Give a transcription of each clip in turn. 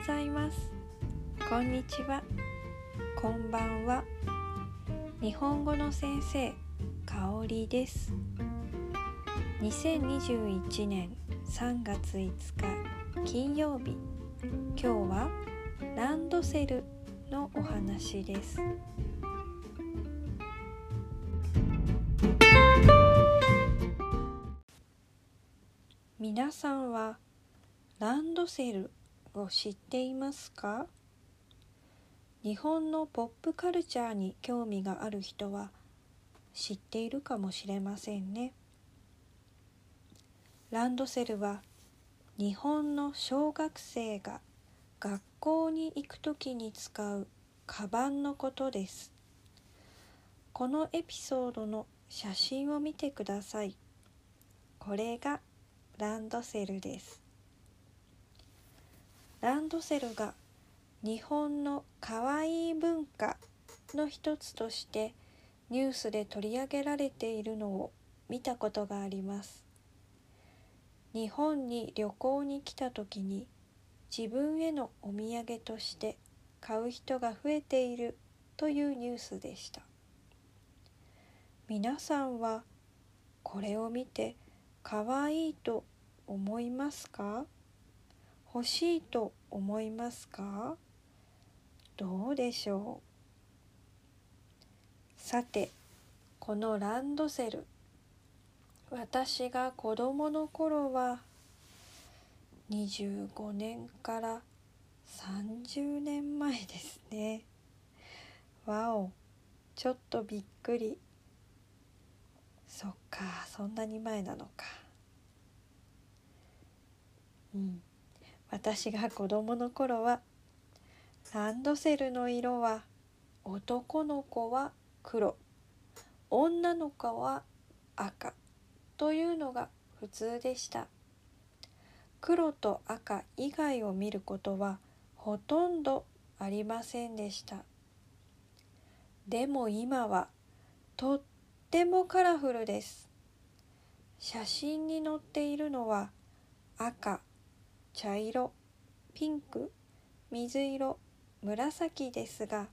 ございます。こんにちは。こんばんは。日本語の先生かおりです。2021年3月5日金曜日。今日はランドセルのお話です。皆さんはランドセルを知っていますか？日本のポップカルチャーに興味がある人は知っているかもしれませんね。ランドセルは日本の小学生が学校に行く時に使うカバンのことです。このエピソードの写真を見てください。これがランドセルです。ランドセルが日本のかわいい文化の一つとしてニュースで取り上げられているのを見たことがあります。日本に旅行に来た時に自分へのお土産として買う人が増えているというニュースでした。皆さんはこれを見てかわいいと思いますか？欲しいと思いますか？どうでしょう？さてこのランドセル私が子供の頃は25年から30年前ですね。わおちょっとびっくり。そっかそんなに前なのか。うん。私が子供の頃はランドセルの色は男の子は黒女の子は赤というのが普通でした。黒と赤以外を見ることはほとんどありませんでした。でも今はとってもカラフルです。写真に載っているのは赤茶色ピンク水色紫ですが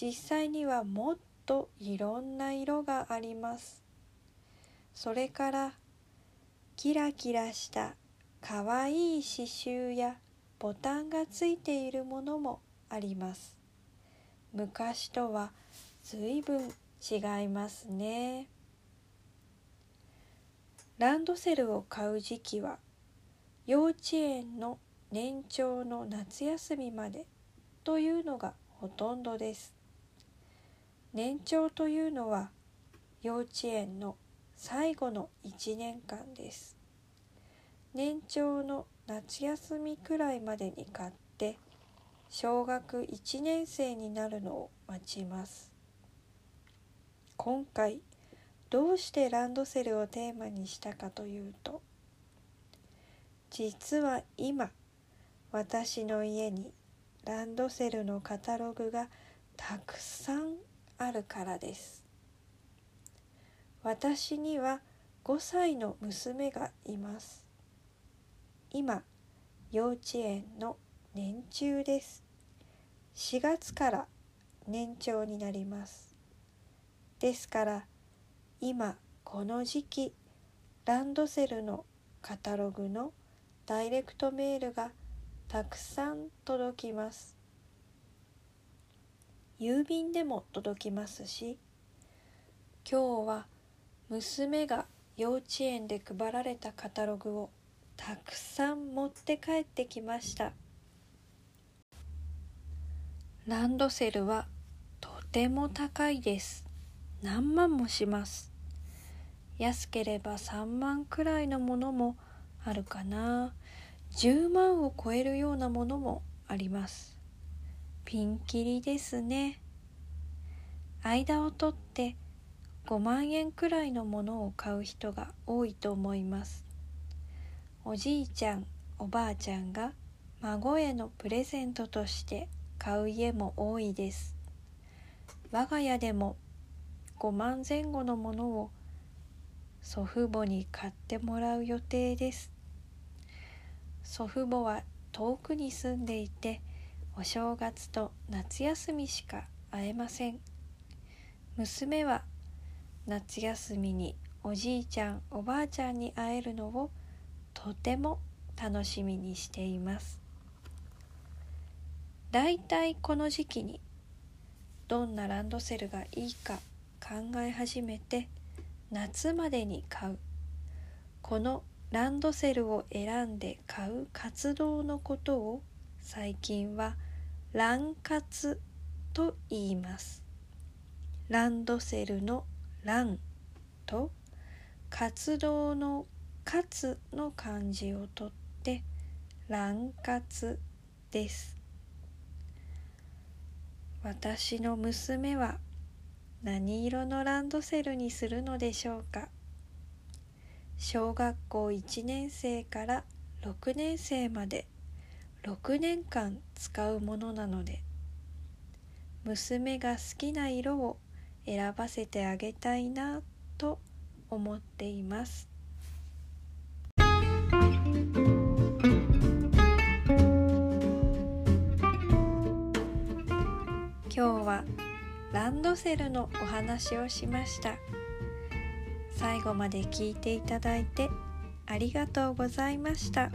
実際にはもっといろんな色があります。それからキラキラしたかわいい刺繍やボタンがついているものもあります。昔とはずいぶん違いますね。ランドセルを買う時期は幼稚園の年長の夏休みまでというのがほとんどです。年長というのは幼稚園の最後の1年間です。年長の夏休みくらいまでに買って小学1年生になるのを待ちます。今回どうしてランドセルをテーマにしたかというと実は今私の家にランドセルのカタログがたくさんあるからです。私には5歳の娘がいます。今幼稚園の年中です。4月から年長になります。ですから今この時期ランドセルのカタログのダイレクトメールがたくさん届きます。郵便でも届きますし今日は娘が幼稚園で配られたカタログをたくさん持って帰ってきました。ランドセルはとても高いです。何万もします。安ければ3万くらいのものもあるかな？10万を超えるようなものもあります。ピンキリですね。間を取って5万円くらいのものを買う人が多いと思います。おじいちゃんおばあちゃんが孫へのプレゼントとして買う家も多いです。我が家でも5万前後のものを祖父母に買ってもらう予定です。祖父母は遠くに住んでいてお正月と夏休みしか会えません。娘は夏休みにおじいちゃんおばあちゃんに会えるのをとても楽しみにしています。だいたいこの時期にどんなランドセルがいいか考え始めて夏までに買う。このランドセルを選んで買う活動のことを最近はラン活と言います。ランドセルのランと活動の活の漢字をとってラン活です。私の娘は何色のランドセルにするのでしょうか？小学校1年生から6年生まで6年間使うものなので娘が好きな色を選ばせてあげたいなと思っています。今日はランドセルのお話をしました最後まで聞いていただいてありがとうございました。